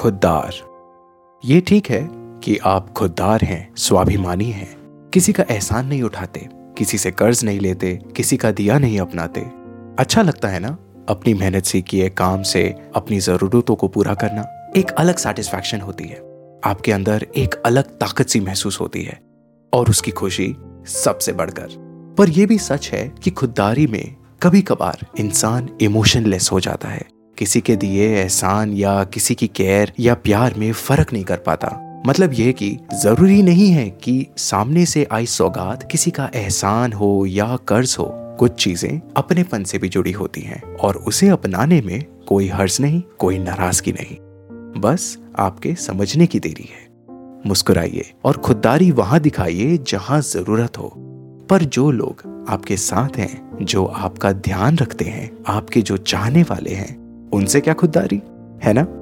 खुददार। ये ठीक है कि आप खुददार हैं, स्वाभिमानी हैं। किसी का एहसान नहीं उठाते, किसी से कर्ज नहीं लेते, किसी का दिया नहीं अपनाते। अच्छा लगता है ना, अपनी मेहनत से किए काम से अपनी जरूरतों को पूरा करना। एक अलग सेटिस्फैक्शन होती है। आपके अंदर एक अलग ताकत सी महसूस होती है, और उसकी खुशी सबसे बढ़कर। पर यह भी सच है कि खुददारी में कभी कभार इंसान इमोशनलेस हो जाता है। किसी के दिए एहसान या किसी की केयर या प्यार में फ़र्क नहीं कर पाता। मतलब यह कि ज़रूरी नहीं है कि सामने से आई सौगात किसी का एहसान हो या कर्ज हो। कुछ चीज़ें अपनेपन से भी जुड़ी होती हैं और उसे अपनाने में कोई हर्ज नहीं, कोई नाराज़गी नहीं। बस आपके समझने की देरी है। मुस्कुराइए और खुददारी वहाँ दिखाइए जहाँ ज़रूरत हो। पर जो लोग आपके साथ हैं, जो आपका ध्यान रखते हैं, आपके जो चाहने वाले हैं उनसे क्या खुददारी? है ना?